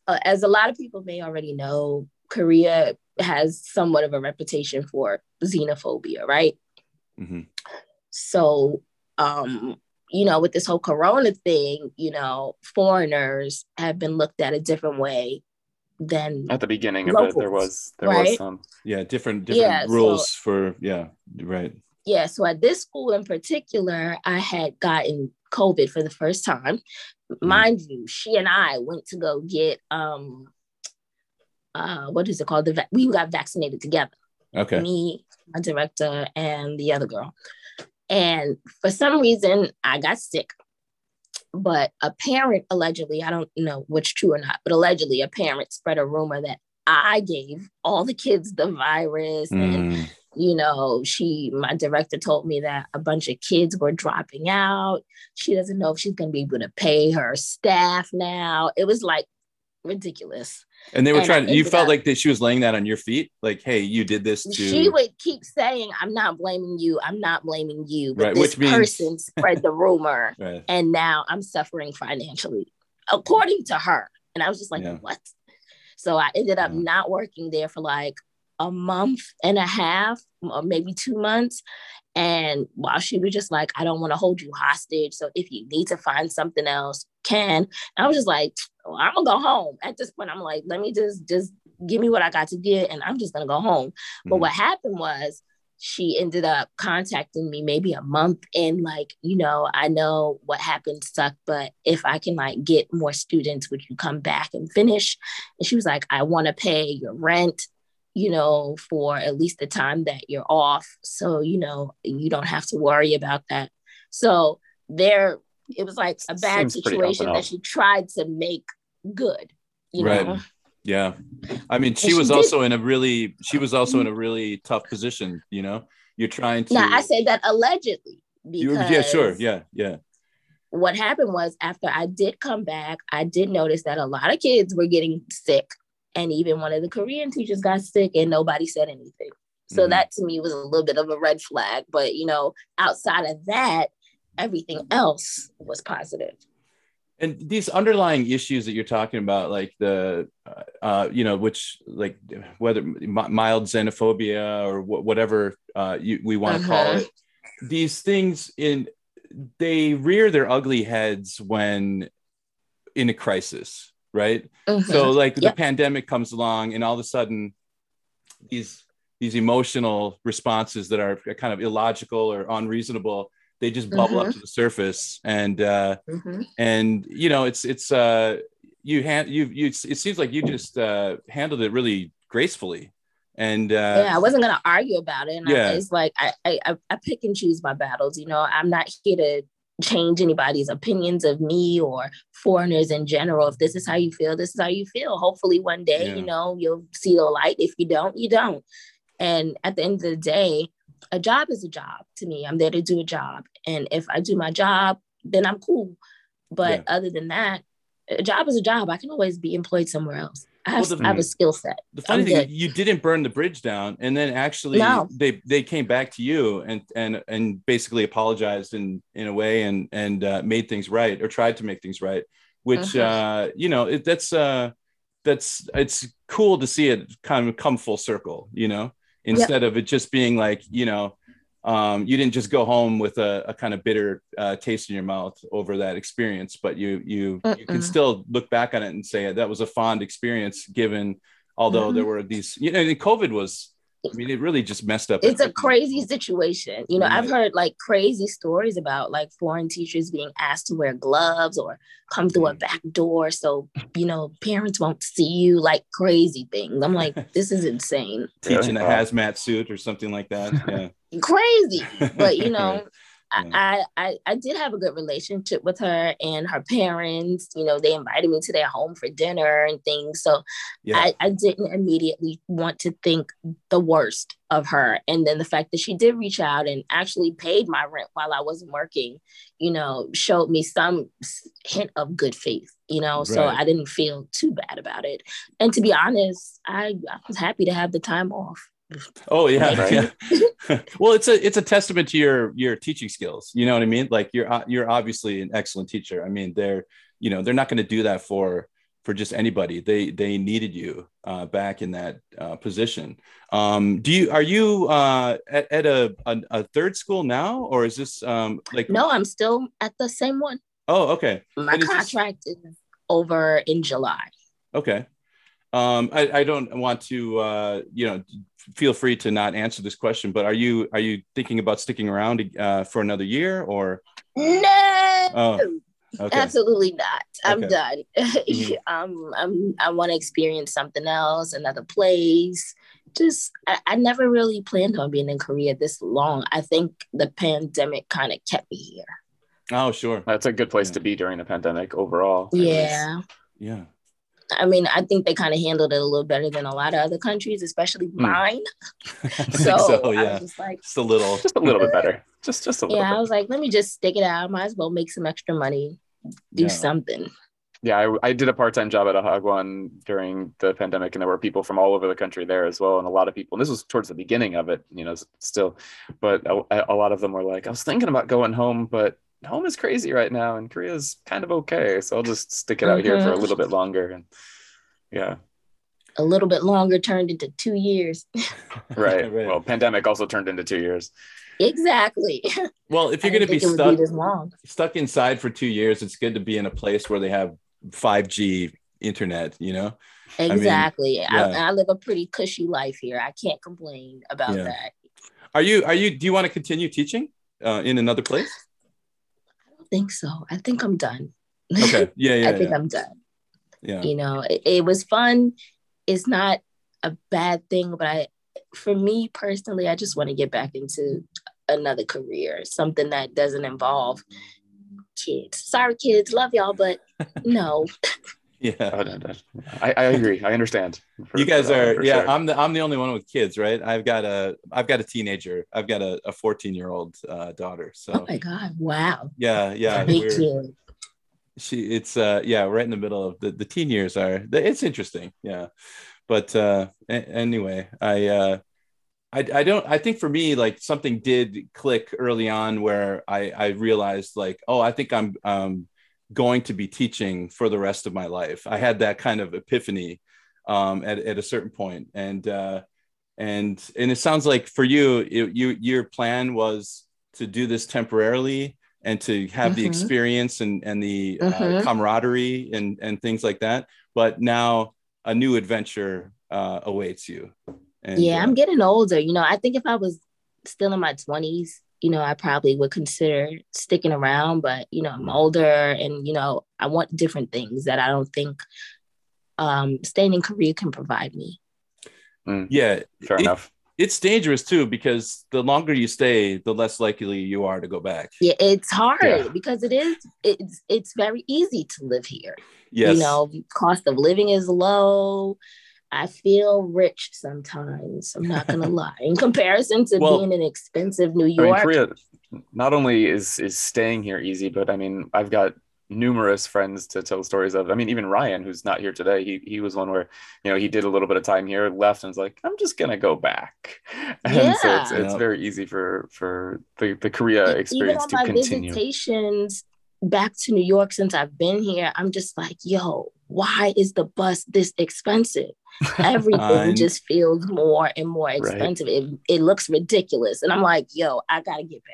uh, as a lot of people may already know, Korea has somewhat of a reputation for xenophobia, right? Mhm. So, um, you know, with this whole corona thing, you know, foreigners have been looked at a different way than At the beginning of it, there was there was some. Yeah, different different Yeah, so- rules for yeah, right. Yeah. So at this school in particular, I had gotten COVID for the first time. Mind you, she and I went to go get um uh what is it called? The va- we got vaccinated together. Okay. me, my director, and the other girl. And for some reason, I got sick. But a parent allegedly, I don't know what's true or not, but allegedly, a parent spread a rumor that I gave all the kids the virus. And, Mm, you know, she, my director told me that a bunch of kids were dropping out. She doesn't know if she's going to be able to pay her staff now. It was like ridiculous. And they were And trying. You felt up- like that she was laying that on your feet, like, "Hey, you did this to." she would keep saying, I'm not blaming you. I'm not blaming you. But Right, this which means- person spread the rumor Right. and now I'm suffering financially, according to her. And I was just like, Yeah. what? So I ended up Yeah. not working there for like a month and a half, or maybe two months. And while she was just like, I don't want to hold you hostage. So if you need to find something else, can. And I was just like, oh, I'm gonna go home. At this point, I'm like, let me just just give me what I got to get, and I'm just gonna go home. But Mhm. what happened was she ended up contacting me maybe a month in like you know i know what happened sucked but if i can like get more students would you come back and finish and she was like i want to pay your rent you know for at least the time that you're off so you know you don't have to worry about that so there it was like a bad Seems pretty up and situation that she tried to make good you Right. know Yeah. I mean, she she was did- also in a really, she was also in a mm-hmm. really tough position. You know, you're trying to. now i say that allegedly You- because yeah, sure. Yeah, yeah. what happened was after I did come back, I did notice that a lot of kids were getting sick. And even one of the Korean teachers got sick and nobody said anything. So Mhm. that to me was a little bit of a red flag. But you know, outside of that, everything else was positive. And these underlying issues that you're talking about, like the, uh, uh you know, which like whether mild xenophobia or wh- whatever uh, you, we want to uh-huh. call it, these things in they rear their ugly heads when in a crisis, right? Uh-huh. So like yep. the pandemic comes along, and all of a sudden, these these emotional responses that are kind of illogical or unreasonable they just bubble mm-hmm. up to the surface and uh mm-hmm. and you know it's it's uh you hand you you it seems like you just uh handled it really gracefully and uh yeah i wasn't gonna argue about it and yeah. I, it's like I, I i pick and choose my battles you know i'm not here to change anybody's opinions of me or foreigners in general if this is how you feel this is how you feel hopefully one day yeah. you know you'll see the light if you don't you don't and at the end of the day a job is a job to me. I'm there to do a job. And if I do my job, then I'm cool. But yeah. other than that, a job is a job. I can always be employed somewhere else. I have, well, the, I have a skill set. The funny I'm thing, good. you didn't burn the bridge down, and then actually no. they they came back to you and and and basically apologized in in a way and and uh, made things right or tried to make things right, which uh-huh. uh, you know it, that's uh that's it's cool to see it kind of come full circle. You know, instead yep. of it just being like you know um, you didn't just go home with a, a kind of bitter uh, taste in your mouth over that experience but you you you can still look back on it and say that was a fond experience given although mm-hmm. there were these you know covid was I mean, it really just messed up. It's a crazy situation. You know, yeah. I've heard like crazy stories about like foreign teachers being asked to wear gloves or come through a mm. back door so, you know, parents won't see you, like crazy things. I'm like, this is insane. Teaching a hazmat suit or something like that. Yeah. Crazy. But, you know, I, I I did have a good relationship with her and her parents. You know, they invited me to their home for dinner and things. So yeah. I, I didn't immediately want to think the worst of her. And then the fact that she did reach out and actually paid my rent while I wasn't working, you know, showed me some hint of good faith, you know. Right. So I didn't feel too bad about it. And to be honest, I, I was happy to have the time off. Oh yeah, yeah. well, it's a it's a testament to your your teaching skills. You know what I mean? Like you're uh, you're obviously an excellent teacher. I mean, they're you know they're not going to do that for for just anybody. They they needed you uh, back in that uh, position. Um, do you are you uh, at, at a, a, a third school now, or is this um, like? No, I'm still at the same one. Oh, okay. My contract is, this... is over in July. Okay. Um, I, I don't want to, uh, you know, feel free to not answer this question, but are you are you thinking about sticking around uh, for another year or? No. Oh, okay. Absolutely not. I'm okay. done. Mm-hmm. um, I'm I want to experience something else, another place. Just I, I never really planned on being in Korea this long. I think the pandemic kind of kept me here. Oh, sure. That's a good place yeah. to be during the pandemic overall. Yeah. Yeah. I mean, I think they kind of handled it a little better than a lot of other countries, especially mm. mine. so, so, yeah, just like just a little, just a little bit better. Just just a little. Yeah, bit. I was like, let me just stick it out. I Might as well make some extra money, do yeah. something. Yeah, I, I did a part-time job at a Hagwon during the pandemic, and there were people from all over the country there as well, and a lot of people. And this was towards the beginning of it, you know, still, but a, a lot of them were like, I was thinking about going home, but home is crazy right now and Korea's kind of okay. So I'll just stick it out mm-hmm. here for a mm-hmm. little bit longer. And yeah. A little bit longer turned into two years. right. right. Well, pandemic also turned into two years. Exactly. Well, if you're going to be stuck be stuck inside for two years, it's good to be in a place where they have 5G internet. You know. Exactly. I, mean, yeah. I, I live a pretty cushy life here. I can't complain about yeah. that. Are you? Are you? Do you want to continue teaching uh, in another place? Think so. I think I'm done. Okay. Yeah, yeah. I think yeah. I'm done. Yeah. You know, it, it, was fun. It's not a bad thing, but I, for me personally, I just want to get back into another career, something that doesn't involve kids. Sorry, kids, love y'all, but no. yeah, I, I agree. I understand. For, you guys are, yeah. Sure. I'm the I'm the only one with kids, right? I've got a I've got a teenager. I've got a, a 14 year old uh, daughter. So. Oh my god! Wow. Yeah, yeah. She, it's uh, yeah, right in the middle of the the teen years are. It's interesting, yeah. But uh, anyway, I uh, I, I don't I think for me like something did click early on where I I realized like oh I think I'm um going to be teaching for the rest of my life. I had that kind of epiphany um, at, at a certain point. And, uh, and, and it sounds like for you, it, you, your plan was to do this temporarily and to have the Mhm. experience and, and the uh, Mhm. camaraderie and, and things like that. But now a new adventure uh, awaits you. And, yeah, uh, I'm getting older. You know, I think if I was still in my 20s, you know, I probably would consider sticking around, but you know, I'm older and you know, I want different things that I don't think um staying in Korea can provide me. yeah, Fair It- enough. it's dangerous too because the longer you stay, the less likely you are to go back. Yeah, it's hard Yeah. because it is it's it's very easy to live here. Yes. You know, cost of living is low. I feel rich sometimes. I'm not gonna lie. In comparison to Well- being in expensive New I mean, York, Korea not only is is staying here easy, but I mean, I've got numerous friends to tell stories of. I mean, even Ryan, who's not here today, he he was one where you know he did a little bit of time here, left, and was like, I'm just gonna go back. And so it's, Yeah. it's Yeah. very easy for for the, the Korea even experience on to my continue. visitations back to New York since I've been here, I'm just like, yo, why is the bus this expensive? Everything just feels more and more expensive. It, it looks ridiculous. And I'm like, yo, I gotta get back.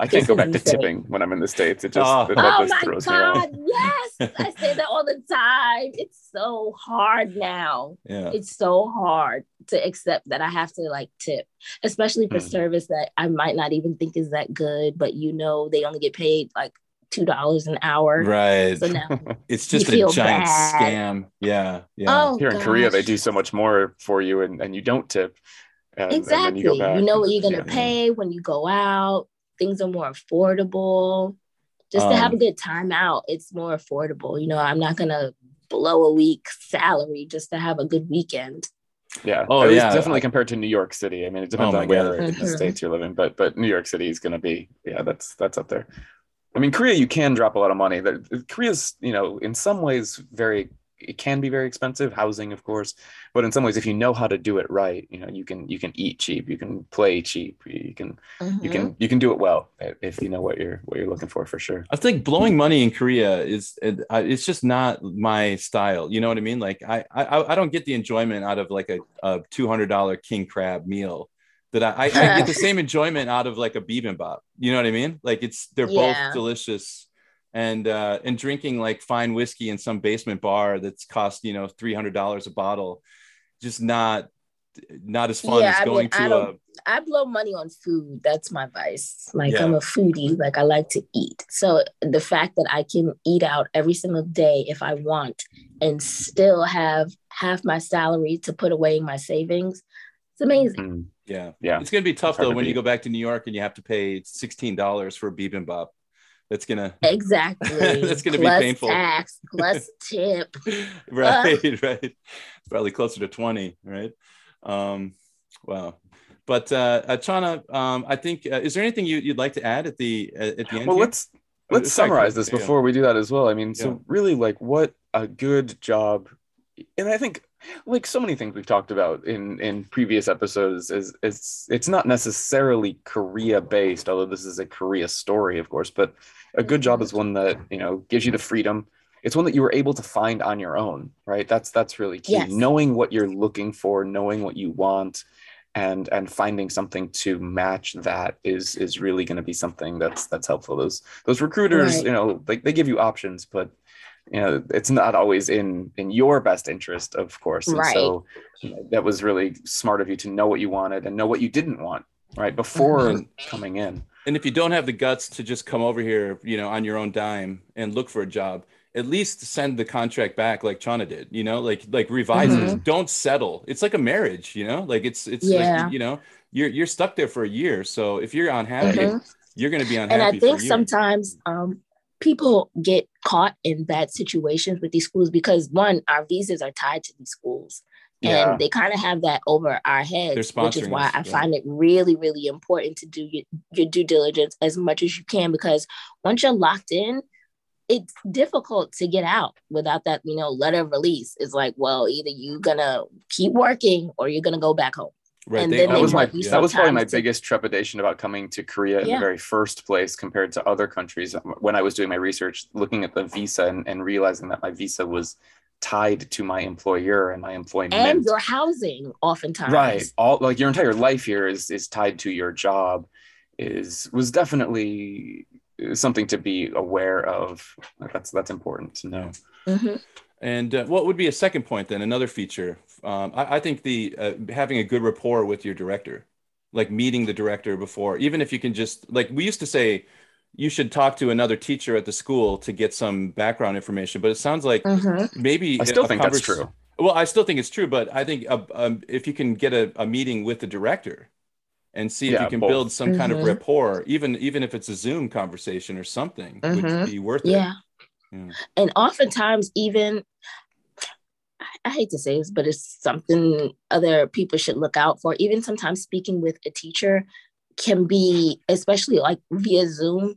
I can't go back to tipping when I'm in the states. It just Oh. that, that oh just my throws me off. God, yes. I say that all the time. It's so hard now. yeah. It's so hard to accept that I have to like tip, especially for Mhm. service that I might not even think is that good, but you know they only get paid like two dollars an hour. Right. So now, It's just a feel giant bad. scam. Yeah. Yeah. oh, Here in Korea, they do so much more for you, and, and you don't tip. And, and exactly. you, You, know what you're gonna Yeah. pay when you go out. Things are more affordable. Just to have a Um, good time out, it's more affordable. You know, I'm not gonna blow a week salary just to have a good weekend. Yeah. Oh, At yeah. definitely compared to New York City. I mean, it depends Oh, on where God. in the Mhm. states you're living, but but New York City is going to be yeah, that's that's up there. I mean, Korea you can drop a lot of money. That Korea's you know in some ways very it can be very expensive housing of course but in some ways if you know how to do it right you know you can you can eat cheap you can play cheap you can you Mhm. can you can do it well if you know what you're what you're looking for for sure I think blowing money in Korea is it, it's just not my style. You know what I mean? Like I I, I don't get the enjoyment out of like a, a two hundred dollar king crab meal that I, I, I get the same enjoyment out of like a bibimbap. You know what I mean? Like it's they're Yeah. both delicious. And uh, and drinking like fine whiskey in some basement bar that's cost you know three hundred dollars a bottle, just not not as fun Yeah, as I mean, going I to a don't- I blow money on food. That's my vice. Like Yeah. I'm a foodie. Like I like to eat. So the fact that I can eat out every single day if I want and still have half my salary to put away in my savings, it's amazing. Mm, yeah yeah It's gonna be tough though to when you go back to New York and you have to pay sixteen dollars for a bibimbap. That's gonna Exactly. That's gonna be Plus painful. Tax plus tip. right, right. Probably closer to twenty, right? Um, wow. But uh, uh Chaunna, um, I think uh, is there anything you, you'd like to add at the uh, at the end? well here? let's let's Sorry, summarize Chris. this Yeah. before we do that as well i mean so really like what a good job and i think like so many things we've talked about in in previous episodes is it's it's not necessarily korea based although this is a korea story of course but a good job is one that you know gives you the freedom it's one that you were able to find on your own right that's that's really key Yes. knowing what you're looking for knowing what you want and and finding something to match that is is really going to be something that's that's helpful those those recruiters Right. you know like they give you options but you know it's not always in in your best interest of course and Right. so that was really smart of you to know what you wanted and know what you didn't want right before Mhm. coming in and if you don't have the guts to just come over here, you know, on your own dime and look for a job, at least send the contract back like Chaunna did, you know, like like revise it. Don't settle. It's like a marriage, you know, like it's it's Yeah. like, you know, you're you're stuck there for a year. So if you're unhappy, Mhm. you're gonna be unhappy. and I think a sometimes um, people get caught in bad situations with these schools because one, our visas are tied to these schools. Yeah. And they kind of have that over our heads, which is why us, I right. find it really, really important to do your, your due diligence as much as you can because once you're locked in, it's difficult to get out without that, you know, letter of release. It's like, well, either you're gonna keep working or you're gonna go back home. Right. And they that was my want you that was probably my biggest trepidation about coming to Korea in the very first place compared to other countries when I was doing my research looking at the visa and, and realizing that my visa was tied to my employer and my employment and your housing oftentimes. right all like your entire life here is is tied to your job is was definitely something to be aware of that's that's important to know Mhm. And uh, what would be a second point then? Another feature. Um, I, I think the uh, having a good rapport with your director, like meeting the director before, even if you can just like we used to say, you should talk to another teacher at the school to get some background information. But it sounds like Mhm. maybe i still a think that's true Well, I still think it's true, but I think uh, um, if you can get a, a meeting with the director and see if Yeah, you can both. build some kind of Mhm. rapport, even even if it's a Zoom conversation or something, would Mhm. be worth it. Yeah. Yeah. And oftentimes, even I- hate to say this, but it's something other people should look out for. Even sometimes speaking with a teacher can be, especially like via Zoom,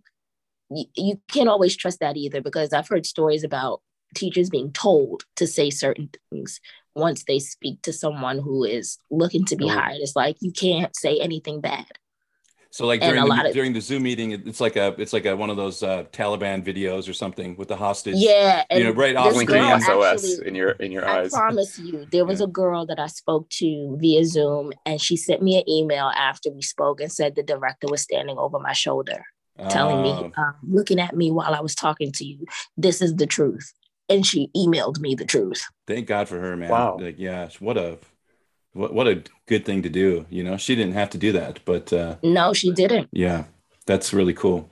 you, you can't always trust that either because I've heard stories about teachers being told to say certain things once they speak to someone who is looking to be hired. It's like you can't say anything bad. So like during the of- during the Zoom meeting, it's like a it's like a one of those uh, Taliban videos or something with the hostage. Yeah. And you know, right off this blinking sos actually- in your in your I eyes I promise you, there was a girl that I spoke to via Zoom, and she sent me an email after we spoke and said the director was standing over my shoulder, telling me, Oh, um, looking at me while I was talking to you, this is the truth. And she emailed me the truth. thank God for her, man. Wow. Like, yeah, what a what what a good thing to do. You know, she didn't have to do that, but uh, No, she didn't. yeah, that's really cool.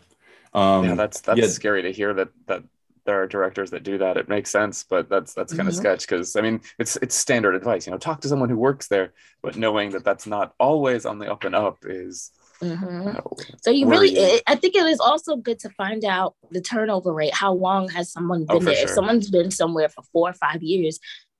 Um, yeah that's that's yeah. scary to hear that that there are directors that do that it makes sense but that's that's kind of Mhm. sketch because i mean it's it's standard advice you know talk to someone who works there but knowing that that's not always on the up and up is Mhm. you So you really, Worrying. it, I think it is also good to find out the turnover rate. How long has someone Oh, been for there? If someone's been somewhere for four or five years,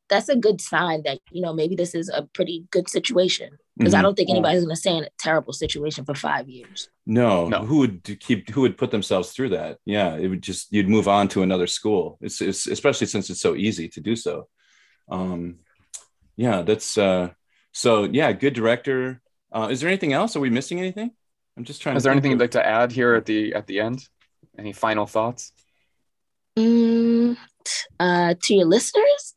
that's a good sign that you know maybe this is a pretty good situation. Because I Mhm. don't think anybody's going to stay in a terrible situation for five years. No, No. who would keep who would put themselves through that? Yeah, it would just you'd move on to another school. It's, it's especially since it's so easy to do so. Um, yeah, that's uh, so yeah, good director. Uh, is there anything else? Are we missing anything? I'm just trying. is to there think anything you'd like to add here at the at the end any final thoughts Mm, uh, to your listeners,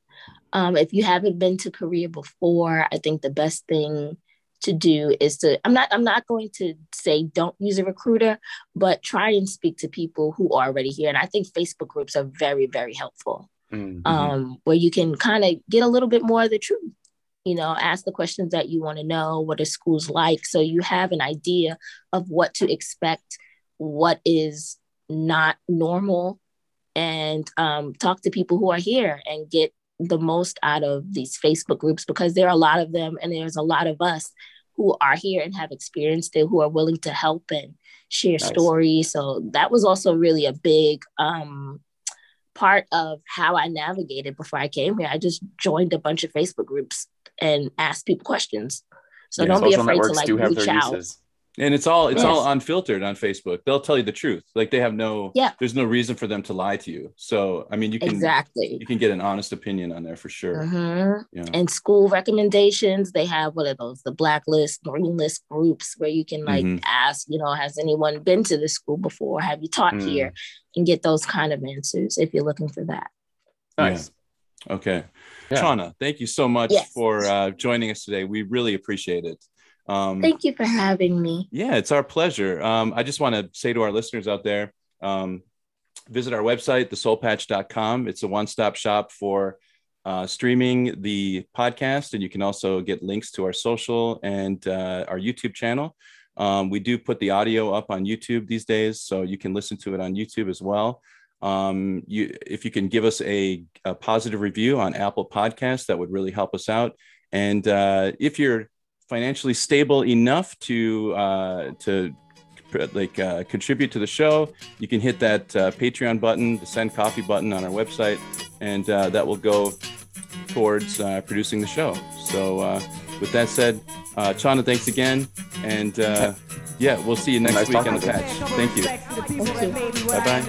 um, if you haven't been to Korea before, I think the best thing to do is to I'm not I'm not going to say don't use a recruiter, but try and speak to people who are already here. And I think Facebook groups are very, very helpful. Mm. Um, where you can kind of get a little bit more of the truth. You know, ask the questions that you want to know. What are schools like? So you have an idea of what to expect, what is not normal, and um, talk to people who are here and get the most out of these Facebook groups because there are a lot of them, and there's a lot of us who are here and have experienced it, who are willing to help and share Nice. stories. So that was also really a big um, part of how I navigated before I came here. I just joined a bunch of Facebook groups and asked people questions. So Yeah, don't be afraid to like reach out. uses and it's all it's all unfiltered on Facebook. They'll tell you the truth. Like they have no Yeah. There's no reason for them to lie to you. So I mean, you can Exactly. you can get an honest opinion on there for sure. Mhm. Yeah. And school recommendations, they have what are those? The blacklist, green list groups where you can like Mhm. ask, you know, has anyone been to this school before? Have you taught Mm. here? And get those kind of answers if you're looking for that. nice Okay. Yeah. Chaunna, thank you so much Yes. for uh, joining us today. We really appreciate it. Um, Thank you for having me. Yeah, it's our pleasure. Um, I just want to say to our listeners out there um, visit our website, theseoulpatch.com. It's a one stop shop for uh, streaming the podcast, and you can also get links to our social and uh, our YouTube channel. Um, we do put the audio up on YouTube these days, so you can listen to it on YouTube as well. Um, you, if you can give us a, a positive review on Apple Podcasts, that would really help us out. And uh, if you're financially stable enough to uh, to like uh, contribute to the show, you can hit that uh, Patreon button, the send coffee button on our website, and uh, that will go towards uh, producing the show. So, uh, with that said, uh, Chaunna, thanks again, and uh, yeah, we'll see you next Nice week on the patch. Thank you. Thank you. Bye bye.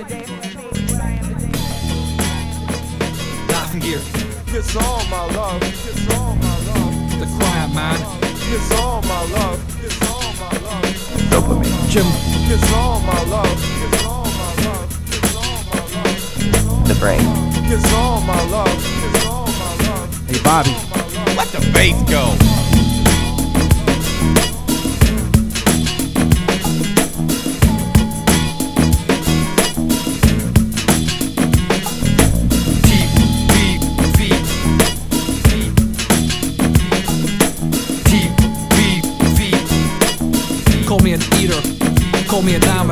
Got. It's all my love. It's all my love. The quiet man. It's all my love. It's all my love. Dopamine. Jim, It's all my love. It's all my love. It's all my love. The brain. It's all my love. It's all my love. hey Bobby, Let the bass go. Me a dominant.